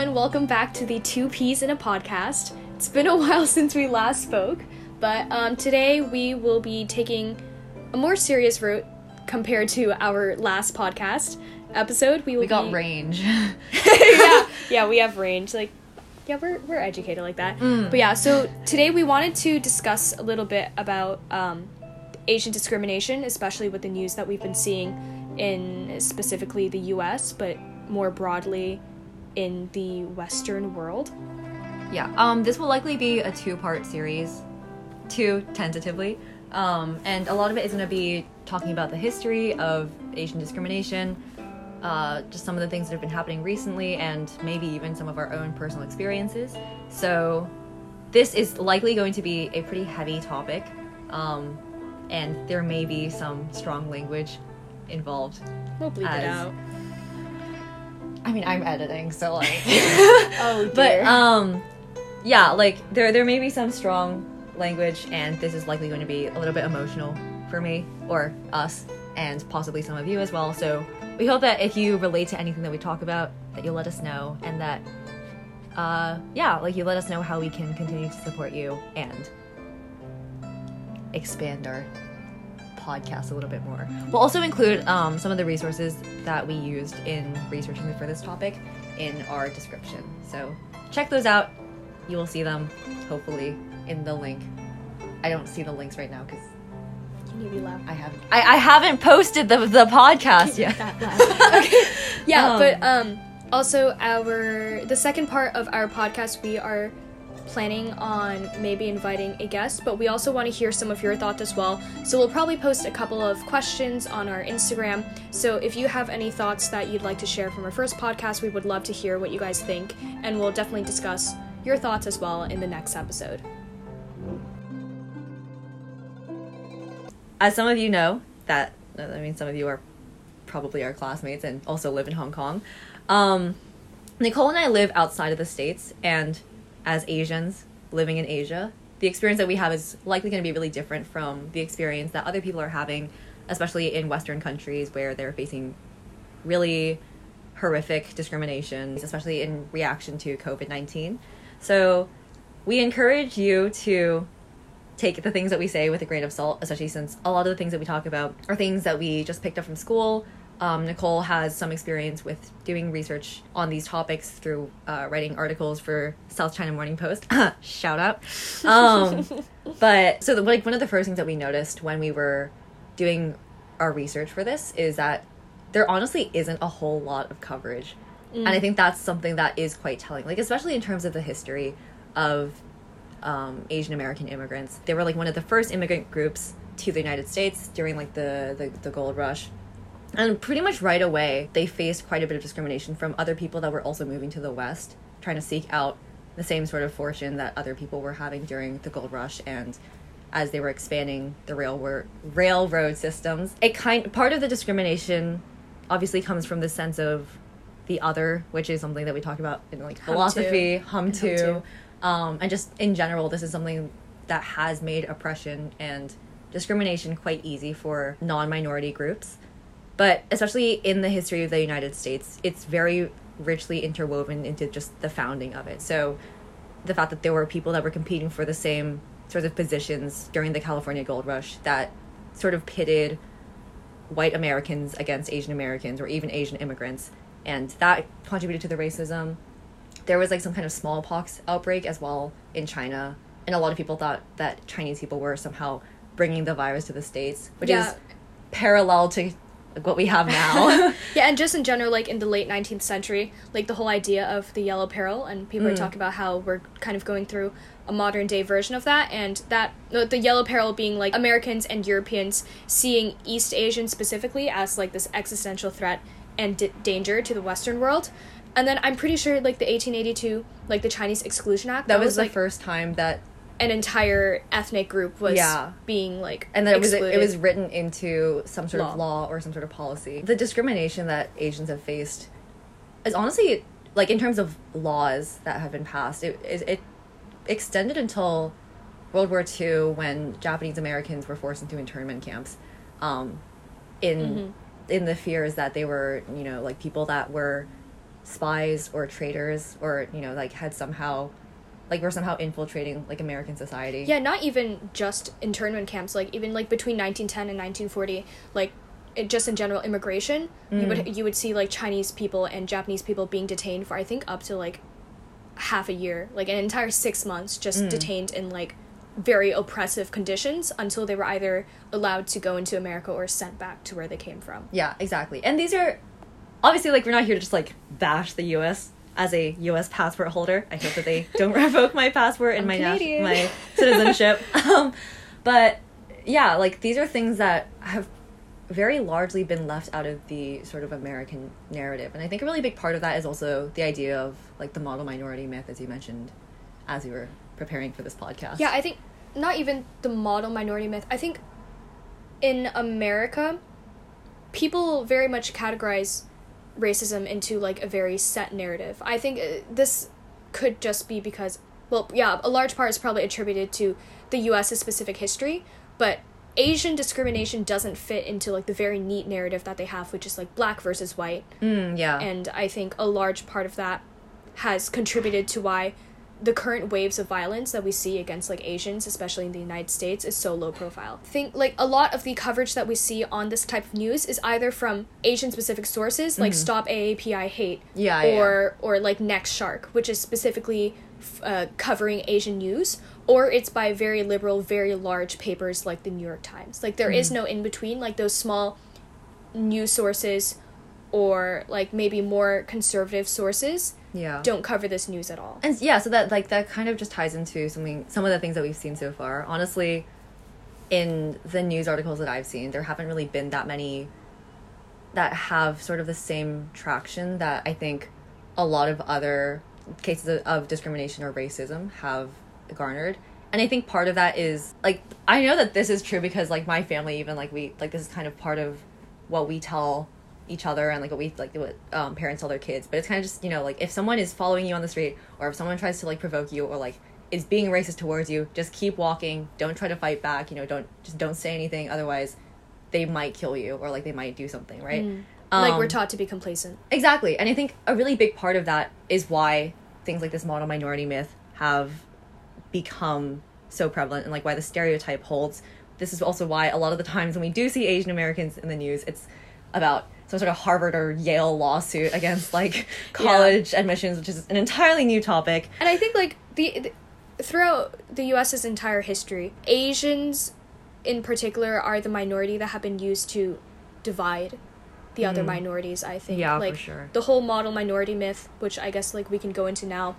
Everyone, welcome back to the Two Peas in a Podcast. It's been a while since we last spoke, but um, today we will be taking a more serious route compared to our last podcast episode. We will We got be... range. yeah, yeah, we have range. Like, yeah, we're we're educated like that. But yeah, so today we wanted to discuss a little bit about um, Asian discrimination, especially with the news that we've been seeing in specifically the U.S., but more broadly in the Western world. yeah. Um, this will likely be a two-part series, two tentatively. Um, and a lot of it is going to be talking about the history of Asian discrimination, uh, just some of the things that have been happening recently, and maybe even some of our own personal experiences. So, this is likely going to be a pretty heavy topic, um, and there may be some strong language involved. We'll bleep it out. I mean, I'm editing, so like. Oh but um yeah like there there may be some strong language and this is likely going to be a little bit emotional for me or us and possibly some of you as well so we hope that if you relate to anything that we talk about that you'll let us know and that uh yeah like you let us know how we can continue to support you and expand our podcast a little bit more we'll also include um, some of the resources that we used in researching for this topic in our description. So check those out. You will see them, hopefully, in the link. I don't see the links right now because Can you be loud? I haven't. I, I haven't posted the the podcast yet. Okay. Yeah, Um, but um also our the second part of our podcast we are planning on maybe inviting a guest, but we also want to hear some of your thoughts as well. So we'll probably post a couple of questions on our Instagram. So if you have any thoughts that you'd like to share from our first podcast, we would love to hear what you guys think, and we'll definitely discuss your thoughts as well in the next episode. As some of you know, that I mean, some of you are probably our classmates and also live in Hong Kong. Um, Nicole and I live outside of the states, and as Asians living in Asia, the experience that we have is likely going to be really different from the experience that other people are having, especially in Western countries where they're facing really horrific discrimination, especially in reaction to COVID 19. So, we encourage you to take the things that we say with a grain of salt, especially since a lot of the things that we talk about are things that we just picked up from school. Um, Nicole has some experience with doing research on these topics through uh, writing articles for South China Morning Post. Shout out. Um, but so, the, like, one of the first things that we noticed when we were doing our research for this is that there honestly isn't a whole lot of coverage. And I think that's something that is quite telling, like, especially in terms of the history of um, Asian American immigrants. They were like one of the first immigrant groups to the United States during like the, the, the gold rush. And pretty much right away, they faced quite a bit of discrimination from other people that were also moving to the West, trying to seek out the same sort of fortune that other people were having during the gold rush and as they were expanding the railroad railroad systems. It kind part of the discrimination obviously comes from the sense of the other, which is something that we talk about in like Hum philosophy, hum And hum to, to. um, and just in general, this is something that has made oppression and discrimination quite easy for non-minority groups. But especially in the history of the United States, it's very richly interwoven into just the founding of it. So the fact that there were people that were competing for the same sort of positions during the California Gold Rush that sort of pitted white Americans against Asian Americans or even Asian immigrants. And that contributed to the racism. There was like some kind of smallpox outbreak as well in China. And a lot of people thought that Chinese people were somehow bringing the virus to the States, which Yeah. is parallel to what we have now. Yeah, and just in general, like in the late 19th century, like the whole idea of the yellow peril, and people Mm. are talking about how we're kind of going through a modern day version of that, and that the yellow peril being like Americans and Europeans seeing East Asians specifically as like this existential threat and d- danger to the Western world. And then I'm pretty sure like the 1882, like the Chinese Exclusion Act, that was, the like first time that an entire ethnic group was Yeah. being like and then it was it was written into some sort of Law. law or some sort of policy. The discrimination that Asians have faced is honestly like in terms of laws that have been passed. It it, it extended until World War II when Japanese Americans were forced into internment camps, um, in Mhm. in the fears that they were you know like people that were spies or traitors or you know like had somehow like we're somehow infiltrating like American society. Yeah, not even just internment camps. Like even like between 1910 and 1940, like it, just in general immigration, you would mm. you would see like Chinese people and Japanese people being detained for I think up to like half a year, like an entire six months, just mm. detained in like very oppressive conditions until they were either allowed to go into America or sent back to where they came from. Yeah, exactly. And these are obviously like we're not here to just like bash the U.S. as a U.S. passport holder. I hope that they don't revoke my passport and I'm my my citizenship. um, but yeah, like these are things that have very largely been left out of the sort of American narrative, and I think a really big part of that is also the idea of like the model minority myth, as you mentioned, as we were preparing for this podcast. Yeah, I think not even the model minority myth. I think in America, people very much categorize racism into like a very set narrative. I think uh, this could just be because, well, yeah, a large part is probably attributed to the U.S.'s specific history, but Asian discrimination doesn't fit into like the very neat narrative that they have, which is like black versus white Mm, yeah. and I think a large part of that has contributed to why the current waves of violence that we see against like Asians, especially in the United States, is so low profile. Think like a lot of the coverage that we see on this type of news is either from Asian specific sources like Stop AAPI Hate Mm-hmm. Yeah, yeah, or or like NextShark, which is specifically f- uh, covering Asian news, or it's by very liberal, very large papers like the New York Times. Like there Mm-hmm. is no in between. Like those small news sources or like maybe more conservative sources yeah. don't cover this news at all. and yeah so that like that kind of just ties into something some of the things that we've seen so far honestly in the news articles that i've seen there haven't really been that many that have sort of the same traction that i think a lot of other cases of, of discrimination or racism have garnered and i think part of that is like i know that this is true because like my family even like we like this is kind of part of what we tell each other and like what we like what um, parents tell their kids but it's kind of just you know like if someone is following you on the street or if someone tries to like provoke you or like is being racist towards you just keep walking don't try to fight back you know don't just don't say anything otherwise they might kill you or like they might do something right like Um, we're taught to be complacent. Exactly. And I think a really big part of that is why things like this model minority myth have become so prevalent and like why the stereotype holds. This is also why a lot of the times when we do see Asian Americans in the news, it's about some sort of Harvard or Yale lawsuit against like college admissions, which is an entirely new topic. And I think like the, the throughout the US's entire history, Asians in particular are the minority that have been used to divide the other minorities, I think. Mm. Yeah, for like sure. the whole model minority myth, which I guess like we can go into now.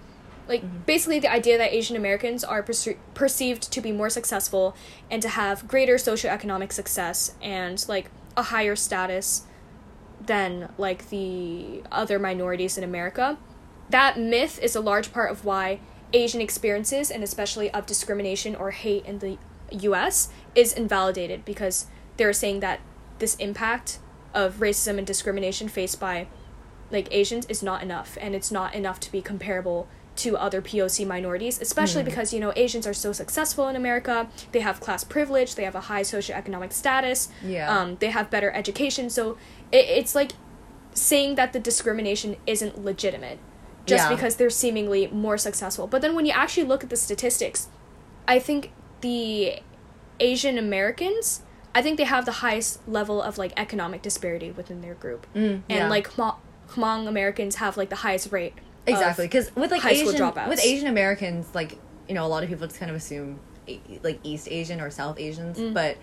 Like Mm-hmm. basically the idea that Asian Americans are perce- perceived to be more successful and to have greater socioeconomic success and like a higher status than like the other minorities in America. That myth is a large part of why Asian experiences and especially of discrimination or hate in the US is invalidated because they're saying that this impact of racism and discrimination faced by like Asians is not enough and it's not enough to be comparable to other POC minorities, especially because you know Asians are so successful in America. They have class privilege, they have a high socioeconomic status, Yeah. um, they have better education. So it, it's like saying that the discrimination isn't legitimate just Yeah. because they're seemingly more successful. But then when you actually look at the statistics, I think the Asian Americans, I think they have the highest level of like economic disparity within their group. Mm, and like Hmong, Hmong Americans have like the highest rate. Exactly, because with like high school Asian dropouts. with Asian Americans, like you know, a lot of people just kind of assume like East Asian or South Asians, Mm. but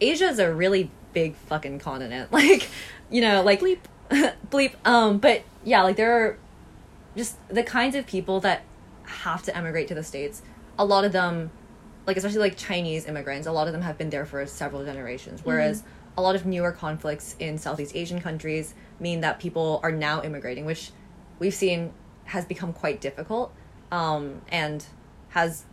Asia is a really big fucking continent. Like, you know, like Bleep. bleep. Um, but yeah, like there are just the kinds of people that have to emigrate to the states. A lot of them, like especially like Chinese immigrants, a lot of them have been there for several generations. Whereas a lot of newer conflicts in Southeast Asian countries mean that people are now immigrating, which we've seen has become quite difficult um, and has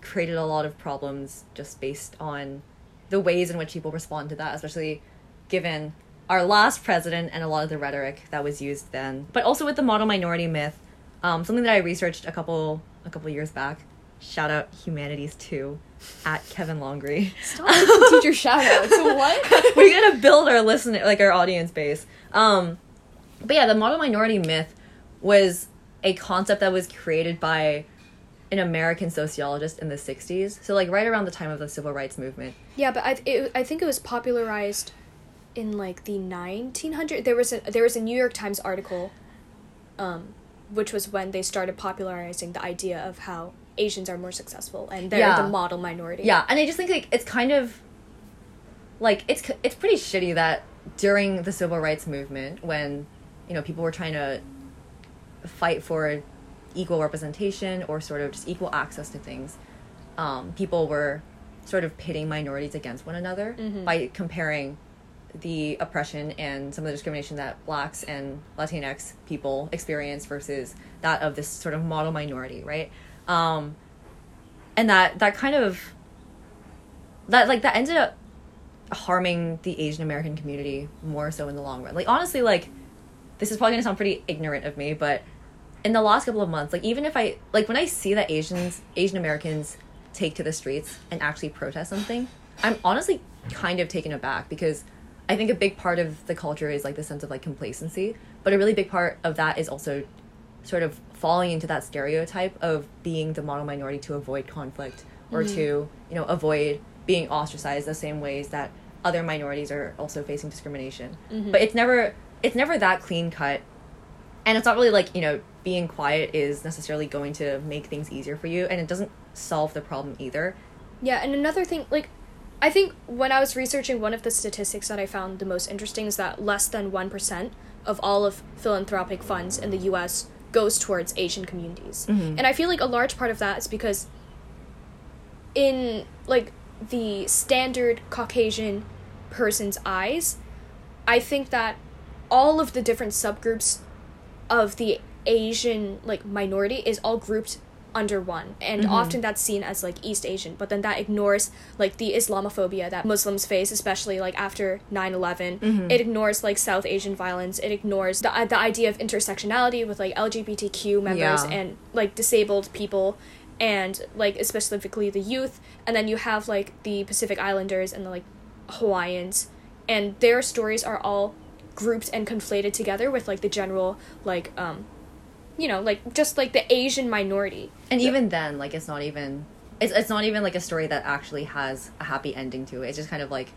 created a lot of problems just based on the ways in which people respond to that, especially given our last president and a lot of the rhetoric that was used then. But also with the model minority myth, um, something that I researched a couple a couple years back. Shout out Humanities Two at Kevin Longry. Stop teacher shout outs. what? We're gonna build our listener like our audience base. Um, but yeah, the model minority myth was a concept that was created by an American sociologist in the 60s. So like right around the time of the civil rights movement. Yeah, but I it, I think it was popularized in like the 1900 there was a there was a New York Times article um which was when they started popularizing the idea of how Asians are more successful and they're Yeah. the model minority. Yeah, and I just think like it's kind of like it's it's pretty shitty that during the civil rights movement when you know people were trying to fight for equal representation or sort of just equal access to things, um, people were sort of pitting minorities against one another by comparing the oppression and some of the discrimination that blacks and Latinx people experience versus that of this sort of model minority, right? Um, and that that kind of that like that ended up harming the Asian American community more so in the long run. Like honestly, like this is probably gonna sound pretty ignorant of me, but in the last couple of months, like even if I like when I see that Asians Asian Americans take to the streets and actually protest something, I'm honestly kind of taken aback because I think a big part of the culture is like the sense of like complacency, but a really big part of that is also sort of falling into that stereotype of being the model minority to avoid conflict or mm-hmm. to you know avoid being ostracized the same ways that other minorities are also facing discrimination. Mm-hmm. But it's never it's never that clean cut and it's not really like you know being quiet is necessarily going to make things easier for you and it doesn't solve the problem either Yeah, and another thing, like, I think when I was researching, one of the statistics that I found the most interesting is that less than 1% of all of philanthropic funds in the US goes towards Asian communities. Mm-hmm. And I feel like a large part of that is because in, like, the standard Caucasian person's eyes, I think that all of the different subgroups of the Asian like minority is all grouped under one and mm-hmm. often that's seen as like east asian but then that ignores like the islamophobia that muslims face especially like after 9-11 mm-hmm. it ignores like south asian violence. It ignores the, the idea of intersectionality with like lgbtq members Yeah. and like disabled people and like specifically the youth. And then you have like the pacific islanders and the like hawaiians. And their stories are all grouped and conflated together with like the general like um you know like just like the asian minority. And even then like it's not even it's, it's not even like a story that actually has a happy ending to it. It's just kind of like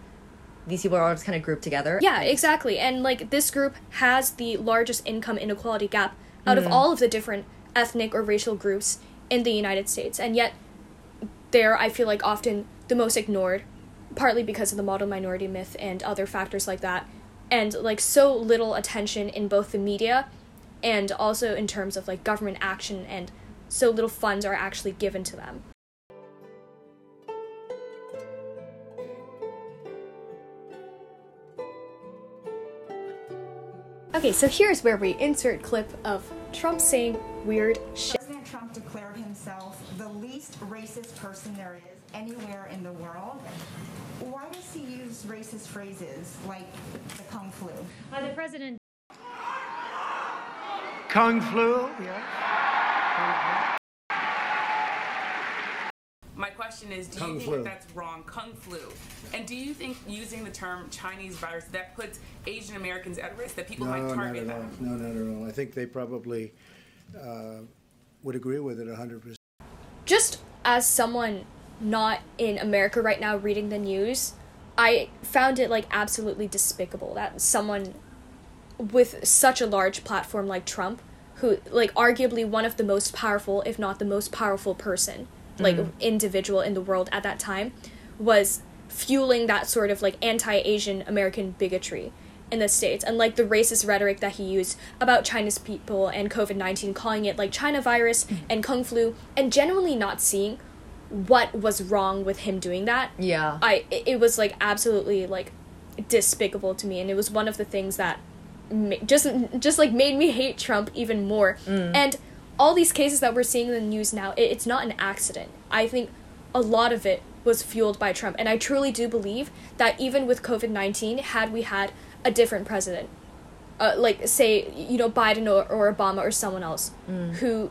these people are all just kind of grouped together. Yeah exactly. And like this group has the largest income inequality gap out of all of the different ethnic or racial groups in the united states. And yet they're i feel like often the most ignored partly because of the model minority myth and other factors like that and like so little attention in both the media and also in terms of like government action and so little funds are actually given to them Okay, so here's where we insert clip of Trump saying weird shit. President Trump declared himself the least racist person there is anywhere in the world. Why does he use racist phrases like the Kung Flu? Uh, the president Kung flu, yeah. My question is, do Kung you think flu. that that's wrong, kung flu? And do you think using the term Chinese virus that puts Asian Americans at risk, that people No, might not target at all. No, not at all. I think they probably uh, would agree with it 100%. just as someone not in America right now reading the news, I found it like absolutely despicable that someone with such a large platform like Trump, who like arguably one of the most powerful, if not the most powerful person, like mm-hmm. individual in the world at that time, was fueling that sort of like anti-Asian American bigotry in the states. And like the racist rhetoric that he used about China's people and COVID-19 calling it like China virus mm-hmm. and kung flu and genuinely not seeing what was wrong with him doing that yeah I it was like absolutely like despicable to me, and it was one of the things that ma- just just like made me hate Trump even more. And all these cases that we're seeing in the news now, it, it's not an accident. I think a lot of it was fueled by Trump, and I truly do believe that even with COVID nineteen, had we had a different president, uh, like say you know Biden or, or Obama or someone else who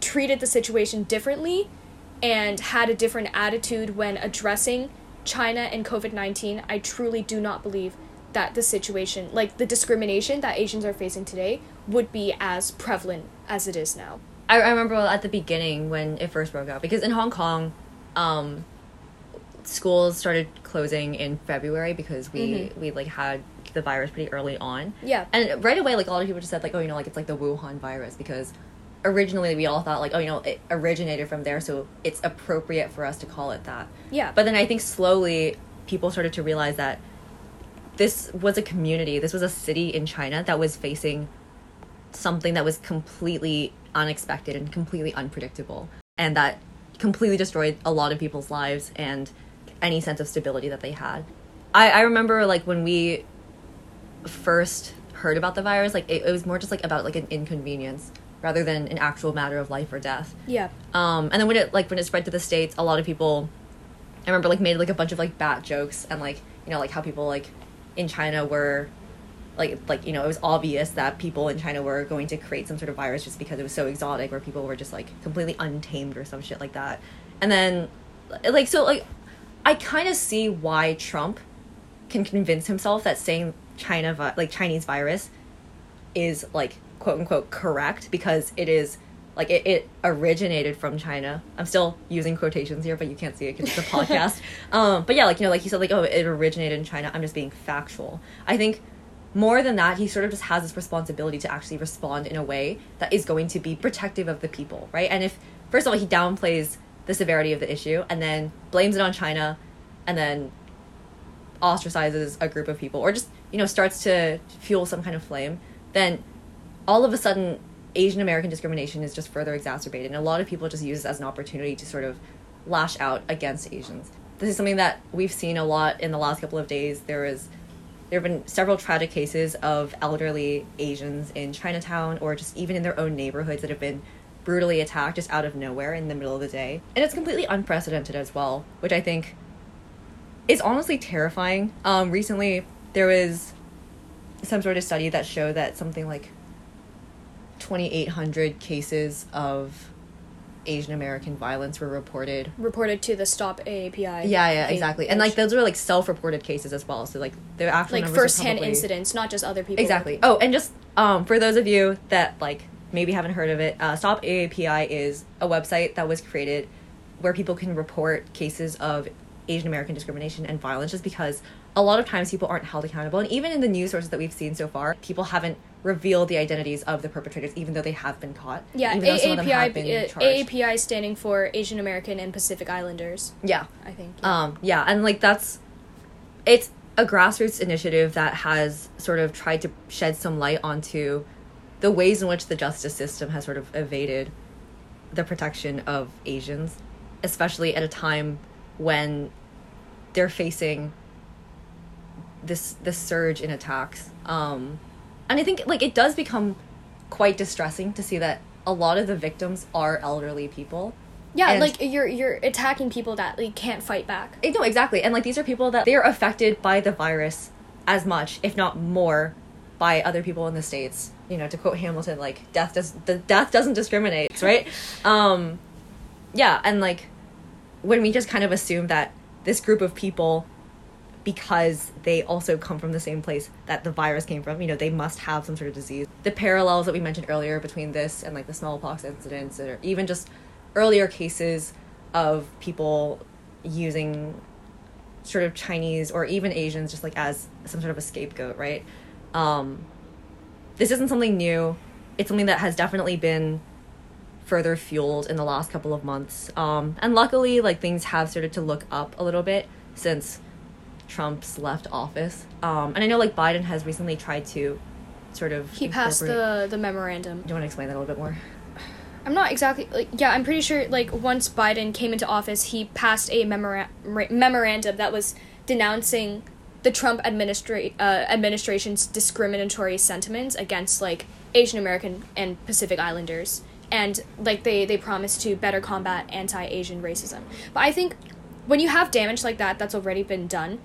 treated the situation differently and had a different attitude when addressing China and COVID 19, I truly do not believe that the situation, like the discrimination that Asians are facing today, would be as prevalent as it is now. I, I remember at the beginning when it first broke out because in Hong Kong, um, schools started closing in February because we Mhm. we like had the virus pretty early on. Yeah. And right away, like a lot of people just said, like, oh, you know, like it's like the Wuhan virus because originally we all thought like, oh, you know, it originated from there, so it's appropriate for us to call it that. Yeah. But then I think slowly people started to realize that this was a community, this was a city in China that was facing something that was completely unexpected and completely unpredictable, and that completely destroyed a lot of people's lives and any sense of stability that they had. I, I remember like when we first heard about the virus, like it, it was more just like about like an inconvenience rather than an actual matter of life or death. yeah. Um, and then when it like when it spread to the states, a lot of people, I remember like made like a bunch of like bat jokes and like you know like how people like in China were like like you know it was obvious that people in China were going to create some sort of virus just because it was so exotic, where people were just like completely untamed or some shit like that. And then like so like I kind of see why Trump can convince himself that saying China vi- like Chinese virus is like quote unquote correct because it is like it, it originated from China. I'm still using quotations here, but you can't see it because it's a podcast. um, but yeah, like you know, like he said, like oh, it originated in China. I'm just being factual. I think more than that, he sort of just has this responsibility to actually respond in a way that is going to be protective of the people, right? And if first of all he downplays the severity of the issue and then blames it on China, and then ostracizes a group of people or just you know starts to fuel some kind of flame then all of a sudden asian american discrimination is just further exacerbated and a lot of people just use this as an opportunity to sort of lash out against asians. This is something that we've seen a lot in the last couple of days. There was there have been several tragic cases of elderly asians in chinatown or just even in their own neighborhoods that have been brutally attacked just out of nowhere in the middle of the day. And it's completely unprecedented as well which i think is honestly terrifying. Um, recently, there was some sort of study that showed that something like 2,800 cases of Asian American violence were reported. Reported to the Stop AAPI. Yeah, yeah, exactly. And like those were like self-reported cases as well. So like the actual like first-hand probably- incidents, not just other people. Exactly. Oh, and just um, for those of you that like maybe haven't heard of it, uh, Stop AAPI is a website that was created where people can report cases of Asian American discrimination and violence, just because a lot of times people aren't held accountable, and even in the news sources that we've seen so far, people haven't revealed the identities of the perpetrators, even though they have been caught. Yeah, even though some of them have AAPI, been uh. AAPI standing for Asian American and Pacific Islanders, Yeah. I think. yeah. Um, yeah, and like that's it's a grassroots initiative that has sort of tried to shed some light onto the ways in which the justice system has sort of evaded the protection of Asians, especially at a time when they're facing this this surge in attacks. Um, and I think like it does become quite distressing to see that a lot of the victims are elderly people. yeah, and- like you're you're attacking people that like can't fight back. Eh, No, exactly. And like these are people that they're affected by the virus as much, if not more, by other people in the states. You know, to quote Hamilton, like death does the death doesn't discriminate, right? Um yeah, and like when we just kind of assume that this group of people because they also come from the same place that the virus came from, you know, they must have some sort of disease. The parallels that we mentioned earlier between this and like the smallpox incidents or even just earlier cases of people using sort of Chinese or even Asians just like as some sort of a scapegoat, right? Um, this isn't something new. It's something that has definitely been further fueled in the last couple of months. Um, and luckily, like things have started to look up a little bit since Trump's left office. Um, and I know like Biden has recently tried to sort of He passed the the memorandum. Do you want to explain that a little bit more? I'm not exactly like yeah. I'm pretty sure like once Biden came into office, he passed a memora- memorandum that was denouncing the Trump administra- uh, administration's discriminatory sentiments against like Asian American and Pacific Islanders, and like they they promised to better combat anti-Asian racism. But I think when you have damage like that, that's already been done.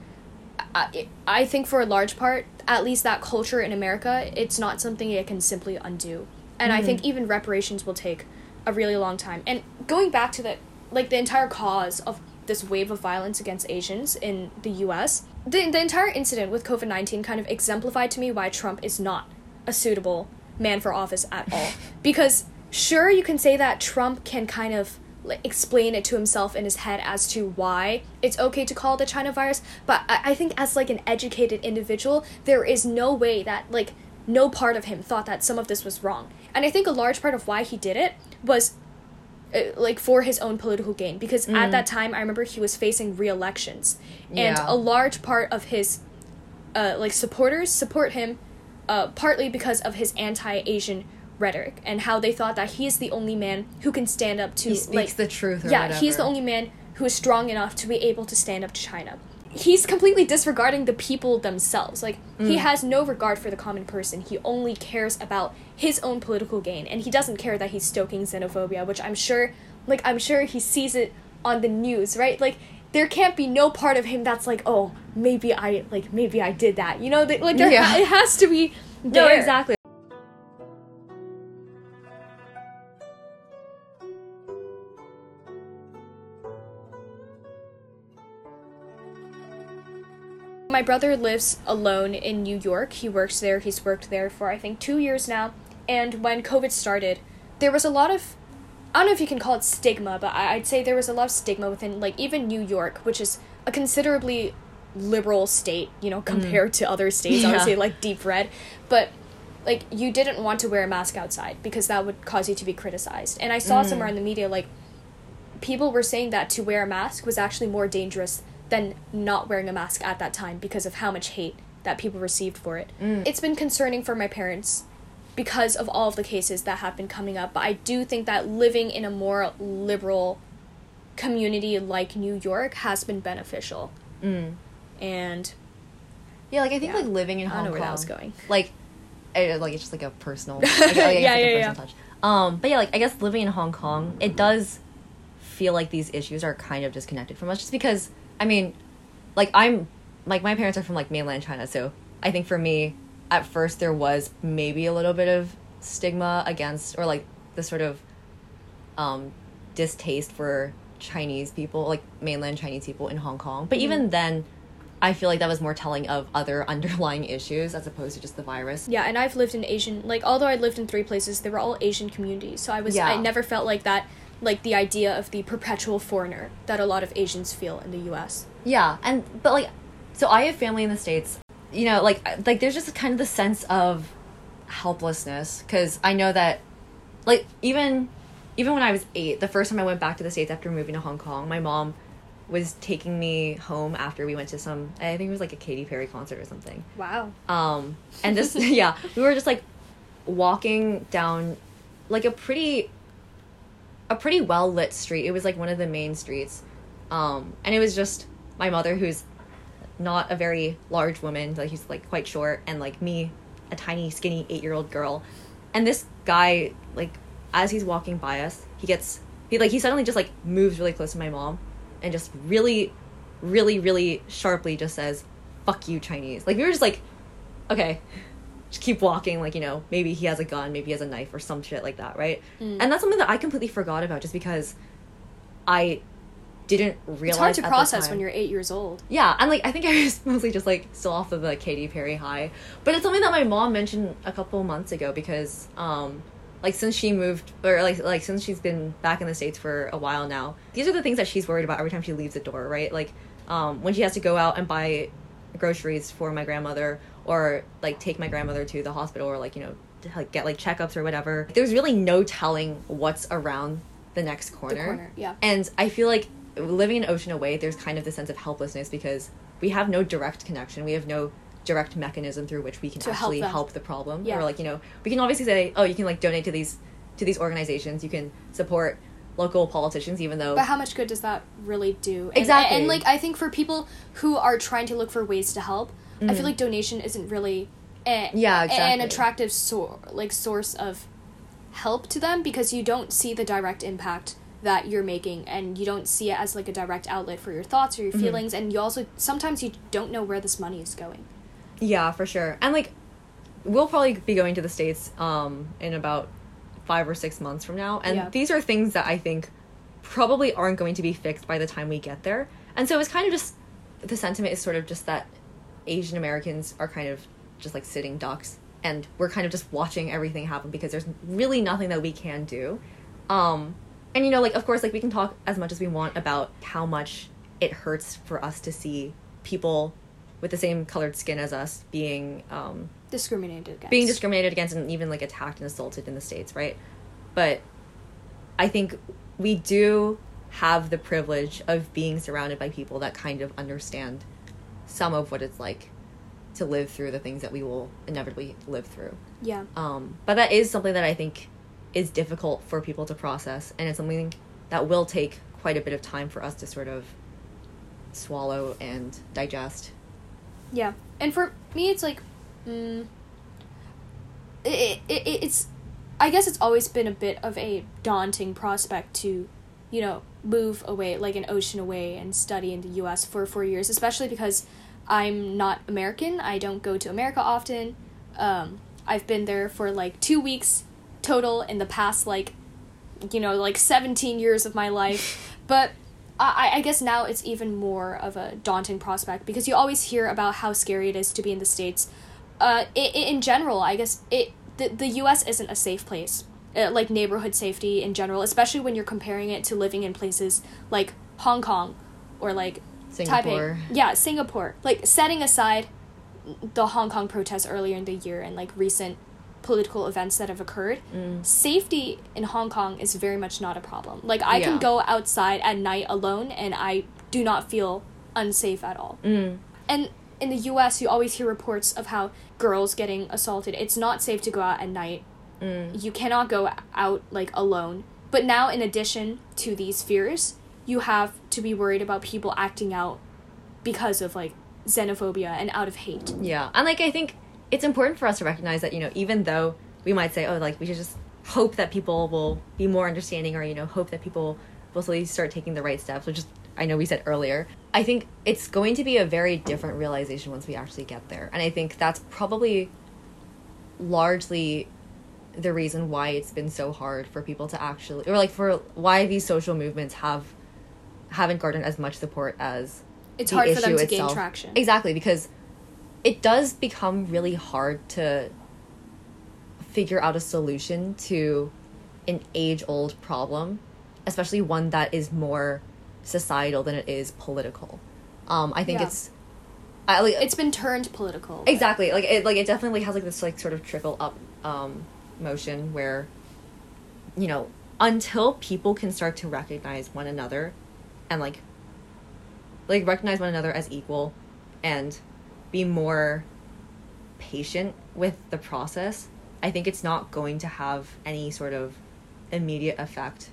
I, I think for a large part, at least that culture in America, it's not something it can simply undo. And I think mm-hmm. even reparations will take a really long time. And going back to the like the entire cause of this wave of violence against Asians in the US. The, the entire incident with COVID 19 kind of exemplified to me why Trump is not a suitable man for office at all. because, sure, you can say that Trump can kind of like, explain it to himself in his head as to why it's okay to call it the China virus, but I, I think as like an educated individual, there is no way that like no part of him thought that some of this was wrong. And I think a large part of why he did it was uh, like for his own political gain because at that time I remember he was facing re-elections and Yeah. a large part of his uh, like supporters support him uh, partly because of his anti-Asian rhetoric and how they thought that he is the only man who can stand up to He speaks like the truth or yeah he's the only man who is strong enough to be able to stand up to China. He's completely disregarding the people themselves. Like he Mm. has no regard for the common person. He only cares about his own political gain and he doesn't care that he's stoking xenophobia which i'm sure like i'm sure he sees it on the news right? Like there can't be no part of him that's like oh maybe i like maybe i did that. You know like there Yeah. ha- it has to be No, exactly. My brother lives alone in New York. He works there. He's worked there for I think 2 years now. And when COVID started, there was a lot of I don't know if you can call it stigma, but I'd say there was a lot of stigma within like even New York, which is a considerably liberal state, you know, mm. compared to other states, Yeah. obviously like deep red. But like you didn't want to wear a mask outside because that would cause you to be criticized. And I saw somewhere mm. in the media like people were saying that to wear a mask was actually more dangerous than not wearing a mask at that time because of how much hate that people received for it. It's been concerning for my parents because of all of the cases that have been coming up, but I do think that living in a more liberal community like New York has been beneficial. And Yeah, like I think Yeah. like living in I Hong don't know Kong. where that was going. Like, I, like it's just like a personal. Like, I Yeah, like, yeah, a yeah. touch. Um, but yeah, like I guess living in Hong Kong, it does feel like these issues are kind of disconnected from us, just because I mean, like I'm like my parents are from like mainland China, so I think for me, at first there was maybe a little bit of stigma against or like the sort of um distaste for Chinese people, like mainland Chinese people in Hong Kong. But even then, I feel like that was more telling of other underlying issues as opposed to just the virus. yeah, and I've lived in Asian like although I lived in three places, they were all Asian communities. So I was Yeah. I never felt like that like the idea of the perpetual foreigner that a lot of Asians feel in the US. Yeah, and but like, so I have family in the states. You know, like like there's just kind of the sense of helplessness because I know that, like even even when I was eight, the first time I went back to the states after moving to Hong Kong, my mom was taking me home after we went to some I think it was like a Katy Perry concert or something. Wow. Um, and this, yeah, we were just like walking down like a pretty, a pretty well lit street. It was like one of the main streets. Um, and it was just my mother, who's not a very large woman, like he's like quite short, and like me, a tiny, skinny eight year old girl. And this guy, like, as he's walking by us, he gets, he like, he suddenly just like moves really close to my mom and just really, really, really sharply just says, fuck you, Chinese. Like, we were just like, okay, just keep walking. Like, you know, maybe he has a gun, maybe he has a knife or some shit like that, right? Mm. And that's something that I completely forgot about just because I didn't realize It's hard to process when you're eight years old. Yeah, and like I think I was mostly just like still off of the Katy Perry high, but it's something that my mom mentioned a couple months ago because, um, like since she moved or like like since she's been back in the states for a while now, these are the things that she's worried about every time she leaves the door, right? Like, um, when she has to go out and buy groceries for my grandmother or like take my grandmother to the hospital or like you know to, like get like checkups or whatever. There's really no telling what's around the next corner. corner, yeah. And I feel like living an ocean away, there's kind of the sense of helplessness because we have no direct connection. We have no direct mechanism through which we can To actually them. help, the problem. Yeah. Or like, you know, we can obviously say, oh, you can like donate to these to these organizations. You can support local politicians even though But how much good does that really do? And- Exactly. And, like I think for people who are trying to look for ways to help, I feel like donation isn't really a, Mm. Yeah, an attractive sor- like source of help to them because you don't see the direct impact that you're making and you don't see it as like a direct outlet for your thoughts or your Mm-hmm. feelings and you also sometimes you don't know where this money is going. Yeah, for sure. And like we'll probably be going to the states um in about 5 or 6 months from now. And Yeah. these are things that I think probably aren't going to be fixed by the time we get there. And so it's kind of just the sentiment is sort of just that Asian Americans are kind of just like sitting ducks and we're kind of just watching everything happen because there's really nothing that we can do. Um and you know like of course like we can talk as much as we want about how much it hurts for us to see people with the same colored skin as us being um discriminated against. being discriminated against and even like attacked and assaulted in the states, right? But I think we do have the privilege of being surrounded by people that kind of understand some of what it's like to live through the things that we will inevitably live through. Yeah. Um, but that is something that I think is difficult for people to process, and it's something that will take quite a bit of time for us to sort of swallow and digest. Yeah, and for me, it's like, mm, it, it, it, it's, I guess it's always been a bit of a daunting prospect to, you know, move away, like an ocean away, and study in the U.S. for four years, especially because I'm not American. I don't go to America often. Um, I've been there for like two weeks total in the past, like, you know, like 17 years of my life. But I, I guess now it's even more of a daunting prospect because you always hear about how scary it is to be in the states. Uh, i i in general, I guess it the the U.S. isn't a safe place. Uh, like neighborhood safety in general, especially when you're comparing it to living in places like Hong Kong or like Singapore. Taipei. Yeah, Singapore. Like setting aside the Hong Kong protests earlier in the year and like recent political events that have occurred, Mm. safety in Hong Kong is very much not a problem. Like I can go outside at night alone and I do not feel unsafe at all. Mm. And in the US, you always hear reports of how girls getting assaulted. It's not safe to go out at night. Mm. You cannot go out like alone. But now in addition to these fears, you have to be worried about people acting out because of like xenophobia and out of hate. Yeah, and like I think it's important for us to recognize that you know even though we might say oh like we should just hope that people will be more understanding or you know hope that people will slowly start taking the right steps, which is I know we said earlier. I think it's going to be a very different realization once we actually get there, and I think that's probably largely the reason why it's been so hard for people to actually or like for why these social movements have haven't garnered as much support as It's the hard for them to gain itself. traction. Exactly, because it does become really hard to figure out a solution to an age old problem, especially one that is more societal than it is political. Um, I think Yeah. it's I, like, It's been turned political. exactly like it like it definitely has like this like sort of trickle up um motion where you know until people can start to recognize one another and like like recognize one another as equal and be more patient with the process i think it's not going to have any sort of immediate effect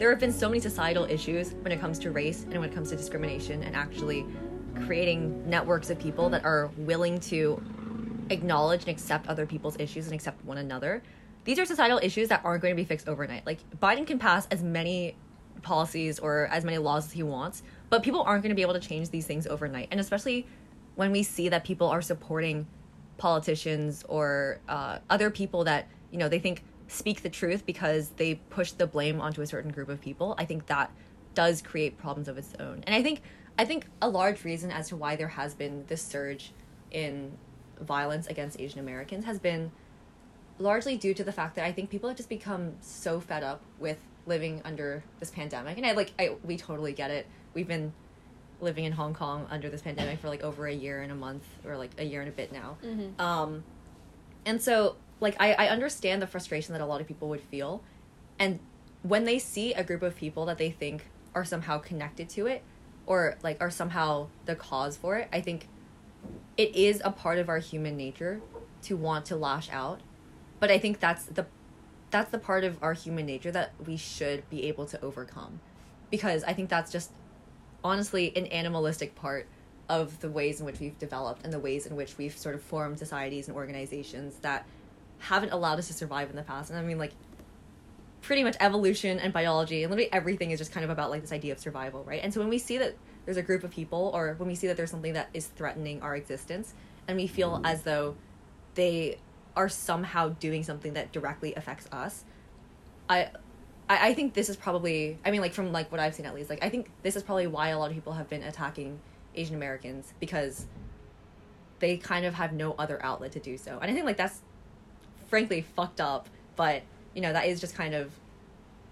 there have been so many societal issues when it comes to race and when it comes to discrimination and actually creating networks of people that are willing to acknowledge and accept other people's issues and accept one another. These are societal issues that aren't going to be fixed overnight. Like Biden can pass as many policies or as many laws as he wants, but people aren't going to be able to change these things overnight. And especially when we see that people are supporting politicians or uh, other people that you know they think speak the truth because they push the blame onto a certain group of people i think that does create problems of its own. And i think i think a large reason as to why there has been this surge in violence against asian americans has been largely due to the fact that i think people have just become so fed up with living under this pandemic. And i like i we totally get it. We've been living in hong kong under this pandemic for like over a year and a month or like a year and a bit now. Um and so like I, I understand the frustration that a lot of people would feel. And when they see a group of people that they think are somehow connected to it or like are somehow the cause for it i think it is a part of our human nature to want to lash out. But i think that's the that's the part of our human nature that we should be able to overcome. Because i think that's just honestly an animalistic part of the ways in which we've developed and the ways in which we've sort of formed societies and organizations that haven't allowed us to survive in the past. And I mean, like, pretty much evolution and biology and literally everything is just kind of about like this idea of survival, right? And so when we see that there's a group of people or when we see that there's something that is threatening our existence and we feel mm-hmm. as though they are somehow doing something that directly affects us, I I, I think this is probably I mean like from like what I've seen at least, like I think this is probably why a lot of people have been attacking Asian Americans because they kind of have no other outlet to do so. And I think like that's frankly fucked up, but you know, that is just kind of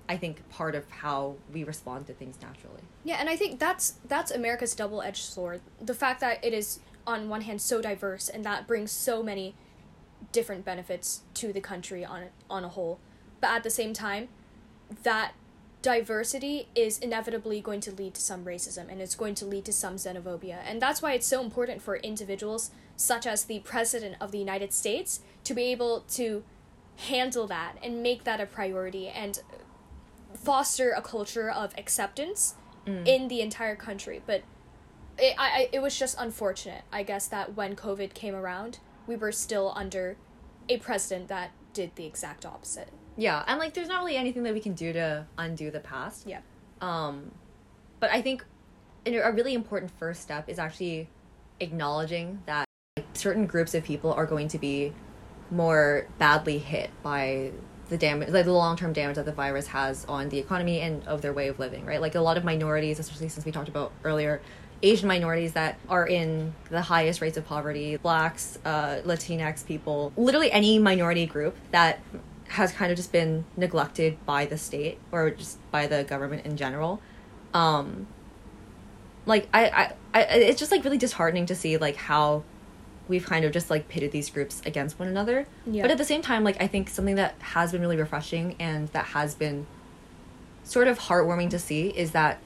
I think part of how we respond to things naturally. Yeah, and I think that's that's America's double-edged sword. The fact that it is on one hand so diverse and that brings so many different benefits to the country on on a whole. But at the same time, that diversity is inevitably going to lead to some racism and it's going to lead to some xenophobia. And that's why it's so important for individuals such as the president of the United States to be able to handle that and make that a priority and foster a culture of acceptance mm. in the entire country. But it, I, I, it was just unfortunate, I guess, that when COVID came around, we were still under a president that did the exact opposite. Yeah, and like there's not really anything that we can do to undo the past. Yeah. Um, but I think a a really important first step is actually acknowledging that certain groups of people are going to be more badly hit by the damage, like the long term damage that the virus has on the economy and of their way of living, right? Like a lot of minorities, especially since we talked about earlier, Asian minorities that are in the highest rates of poverty, blacks, uh, Latinx people, literally any minority group that has kind of just been neglected by the state or just by the government in general. Um, like I, I, I, it's just like really disheartening to see like how we've kind of just like pitted these groups against one another. Yeah. But at the same time, like I think something that has been really refreshing and that has been sort of heartwarming to see is that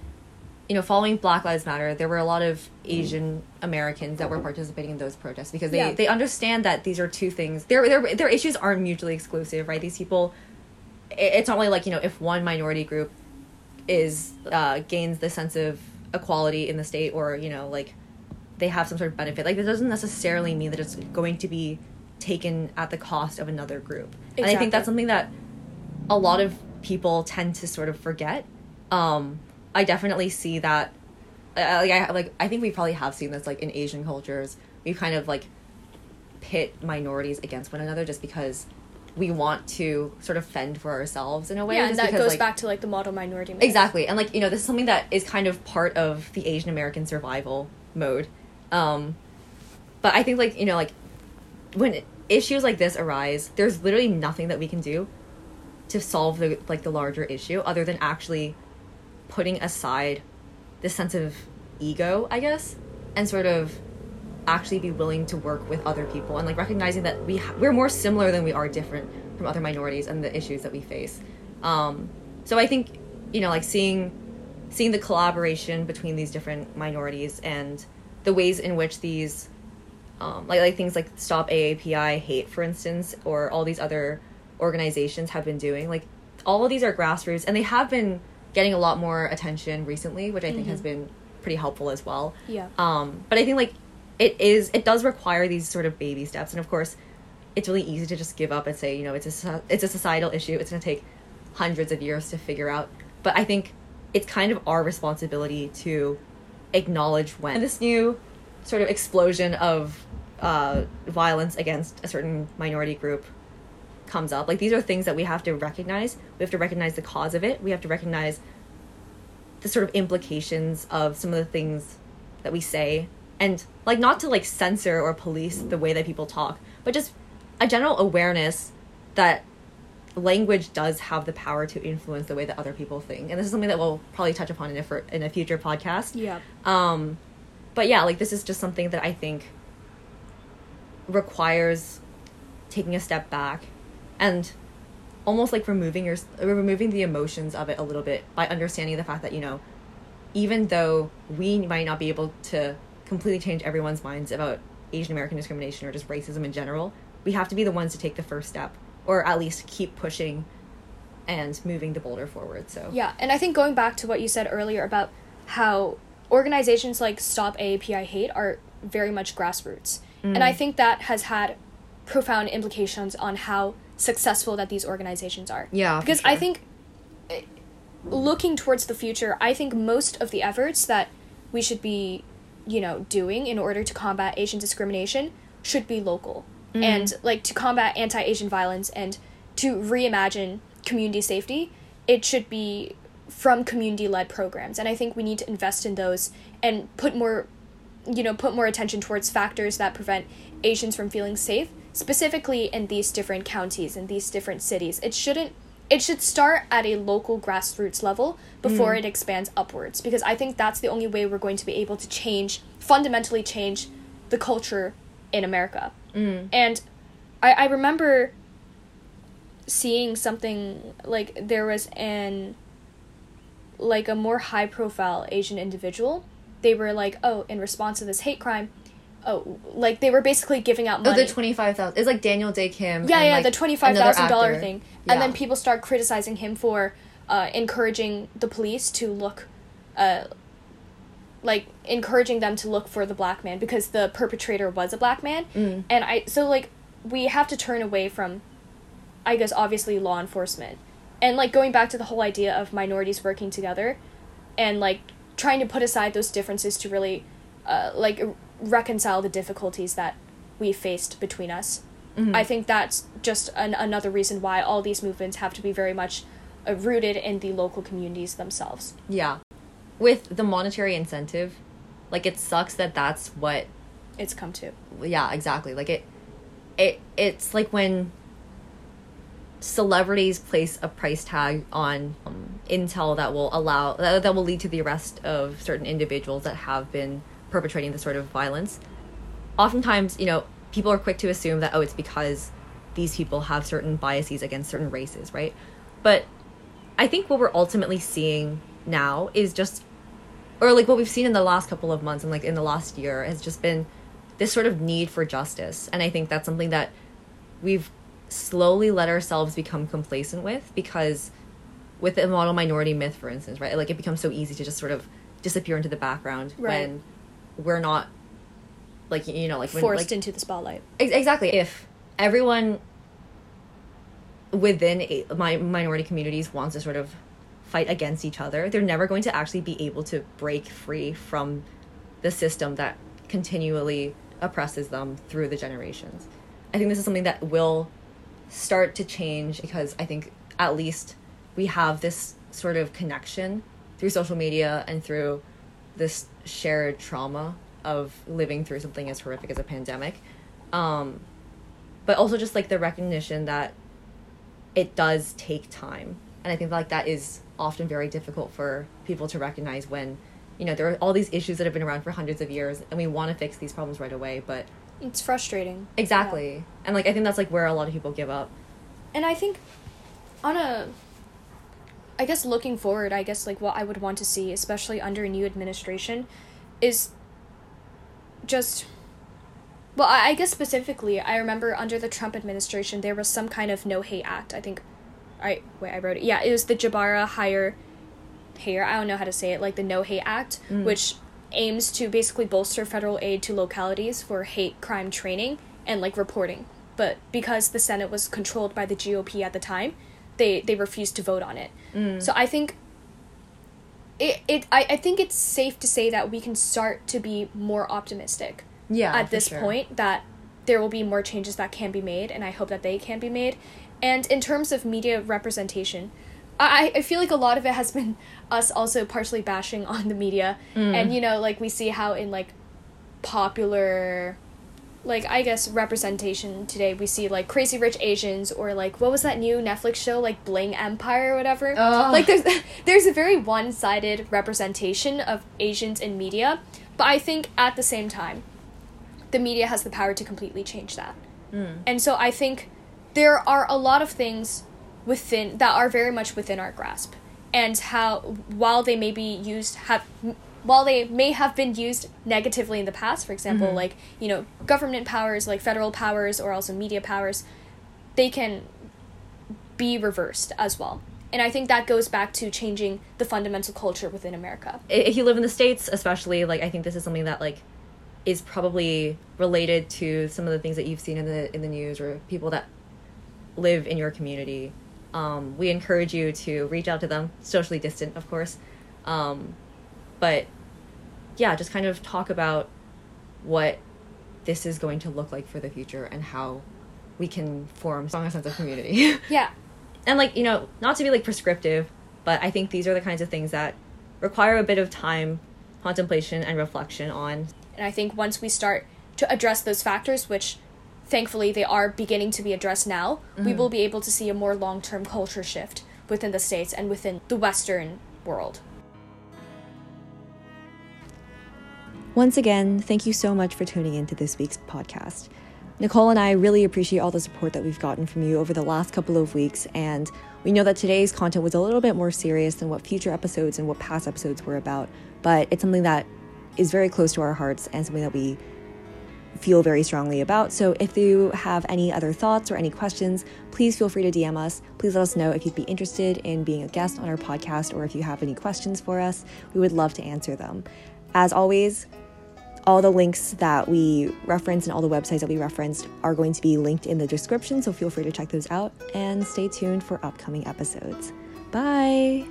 you know following black lives matter there were a lot of asian americans that were participating in those protests because they, Yeah. they understand that these are two things. Their, their their issues aren't mutually exclusive right? These people it's not really like you know if one minority group is uh, gains the sense of equality in the state or you know like they have some sort of benefit like that doesn't necessarily mean that it's going to be taken at the cost of another group. And i think that's something that a lot of people tend to sort of forget. Um i definitely see that uh, like i like i think we probably have seen this like in asian cultures we kind of like pit minorities against one another just because we want to sort of fend for ourselves in a way yeah, and that because, goes like, back to like the model minority. myth. Exactly. And like, you know, this is something that is kind of part of the Asian American survival mode. Um but I think like, you know, like when issues like this arise, there's literally nothing that we can do to solve the like the larger issue other than actually putting aside this sense of ego, I guess, and sort of actually be willing to work with other people and like recognizing that we ha- we're more similar than we are different from other minorities and the issues that we face. Um, so I think you know like seeing seeing the collaboration between these different minorities and the ways in which these um, like like things like Stop AAPI Hate, for instance, or all these other organizations have been doing. Like all of these are grassroots, and they have been getting a lot more attention recently, which I think has been pretty helpful as well. Yeah. Um, but I think like it is it does require these sort of baby steps, and of course, it's really easy to just give up and say you know it's a it's a societal issue. It's going to take hundreds of years to figure out. But I think it's kind of our responsibility to acknowledge when this new sort of explosion of uh, violence against a certain minority group comes up. Like these are things that we have to recognize. We have to recognize the cause of it. We have to recognize the sort of implications of some of the things that we say and like not to like censor or police the way that people talk, but just a general awareness that language does have the power to influence the way that other people think. And this is something that we'll probably touch upon in a, fir- in a future podcast. Yeah. Um, but yeah, like this is just something that I think requires taking a step back and almost like removing your removing the emotions of it a little bit by understanding the fact that you know even though we might not be able to completely change everyone's minds about Asian American discrimination or just racism in general, we have to be the ones to take the first step or at least keep pushing and moving the boulder forward. So Yeah, and I think going back to what you said earlier about how organizations like Stop AAPI Hate are very much grassroots. And I mm. think that has had profound implications on how successful that these organizations are. Yeah, Because I think eh, looking towards the future, I think most of the efforts that we should be, you know, doing in order to combat Asian discrimination should be local. And like to combat anti-Asian violence and to reimagine community safety, it should be from community-led programs. And I think we need to invest in those and put more you know, put more attention towards factors that prevent Asians from feeling safe, specifically in these different counties and these different cities. It shouldn't it should start at a local grassroots level before mm. it expands upwards because I think that's the only way we're going to be able to change fundamentally change the culture in America. Mm. And I, I remember seeing something like there was an like a more high profile Asian individual. They were like, oh, in response to this hate crime, oh, like they were basically giving out Oh, the twenty five thousand. It's like Daniel Dae Kim. yeah, yeah, like, the twenty five thousand dollar thing, Yeah. and then people start criticizing him for uh, encouraging the police to look, uh, like encouraging them to look for the black man because the perpetrator was a black man, Mm. and I so like we have to turn away from, I guess obviously law enforcement, and like going back to the whole idea of minorities working together, and like trying to put aside those differences to really, uh, like reconcile the difficulties that we faced between us. I think that's just an, another reason why all these movements have to be very much uh, rooted in the local communities themselves. Yeah, with the monetary incentive, like it sucks that that's what It's come to. yeah exactly like it it it's like when celebrities place a price tag on um, intel that will allow that, that will lead to the arrest of certain individuals that have been perpetrating this sort of violence. Oftentimes you know people are quick to assume that oh it's because these people have certain biases against certain races right? But i think what we're ultimately seeing now is just or like what we've seen in the last couple of months and like in the last year has just been this sort of need for justice. And i think that's something that we've slowly let ourselves become complacent with because with the model minority myth for instance right like it becomes so easy to just sort of disappear into the background Right. when we're not like you know like when, Forced like, into the spotlight. Ex- exactly if everyone within a, my minority communities wants to sort of fight against each other they're never going to actually be able to break free from the system that continually oppresses them through the generations i think this is something that will start to change because i think at least we have this sort of connection through social media and through this shared trauma of living through something as horrific as a pandemic. Um, but also just like the recognition that it does take time. And i think like that is often very difficult for people to recognize when you know there are all these issues that have been around for hundreds of years and we want to fix these problems right away but It's frustrating. exactly. And like i think that's like where a lot of people give up. And I think on a I guess looking forward, I guess like what I would want to see, especially under a new administration, is just well, I, I guess specifically, I remember under the Trump administration there was some kind of no hate act. I think I wait, I wrote it. Yeah, it was the Jabara Hire Hair, I don't know how to say it, like the No Hate Act, mm. which aims to basically bolster federal aid to localities for hate crime training and like reporting. But because the Senate was controlled by the GOP at the time, they they refused to vote on it. So I think it, it I, I think it's safe to say that we can start to be more optimistic yeah at this sure. point that there will be more changes that can be made and i hope that they can be made and in terms of media representation I, I feel like a lot of it has been us also partially bashing on the media Mm. and you know like we see how in like popular like i guess representation today we see like crazy rich asians or like what was that new netflix show like bling empire or whatever Ugh. like there's there's a very one-sided representation of asians in media but i think at the same time the media has the power to completely change that. Hmm. And so I think there are a lot of things within that are very much within our grasp. And how while they may be used have while they may have been used negatively in the past, for example, like, you know, government powers like federal powers or also media powers, they can be reversed as well. And I think that goes back to changing the fundamental culture within America. if you live in the states especially like i think this is something that like is probably related to some of the things that you've seen in the in the news or people that live in your community Um, we encourage you to reach out to them, socially distant, of course. Um, but yeah, just kind of talk about what this is going to look like for the future and how we can form a stronger sense of community. Yeah. and like you know not to be like prescriptive but i think these are the kinds of things that require a bit of time contemplation and reflection on And I think once we start to address those factors, which thankfully they are beginning to be addressed now, we mm-hmm. will be able to see a more long term culture shift within the States and within the Western world. Once again thank you so much for tuning into this week's podcast nicole and i really appreciate all the support that we've gotten from you over the last couple of weeks and we know that today's content was a little bit more serious than what future episodes and what past episodes were about but it's something that is very close to our hearts and something that we feel very strongly about. So if you have any other thoughts or any questions, please feel free to DM us. Please let us know if you'd be interested in being a guest on our podcast or if you have any questions for us. We would love to answer them. As always, all the links that we referenced and all the websites that we referenced are going to be linked in the description, so feel free to check those out and stay tuned for upcoming episodes. Bye!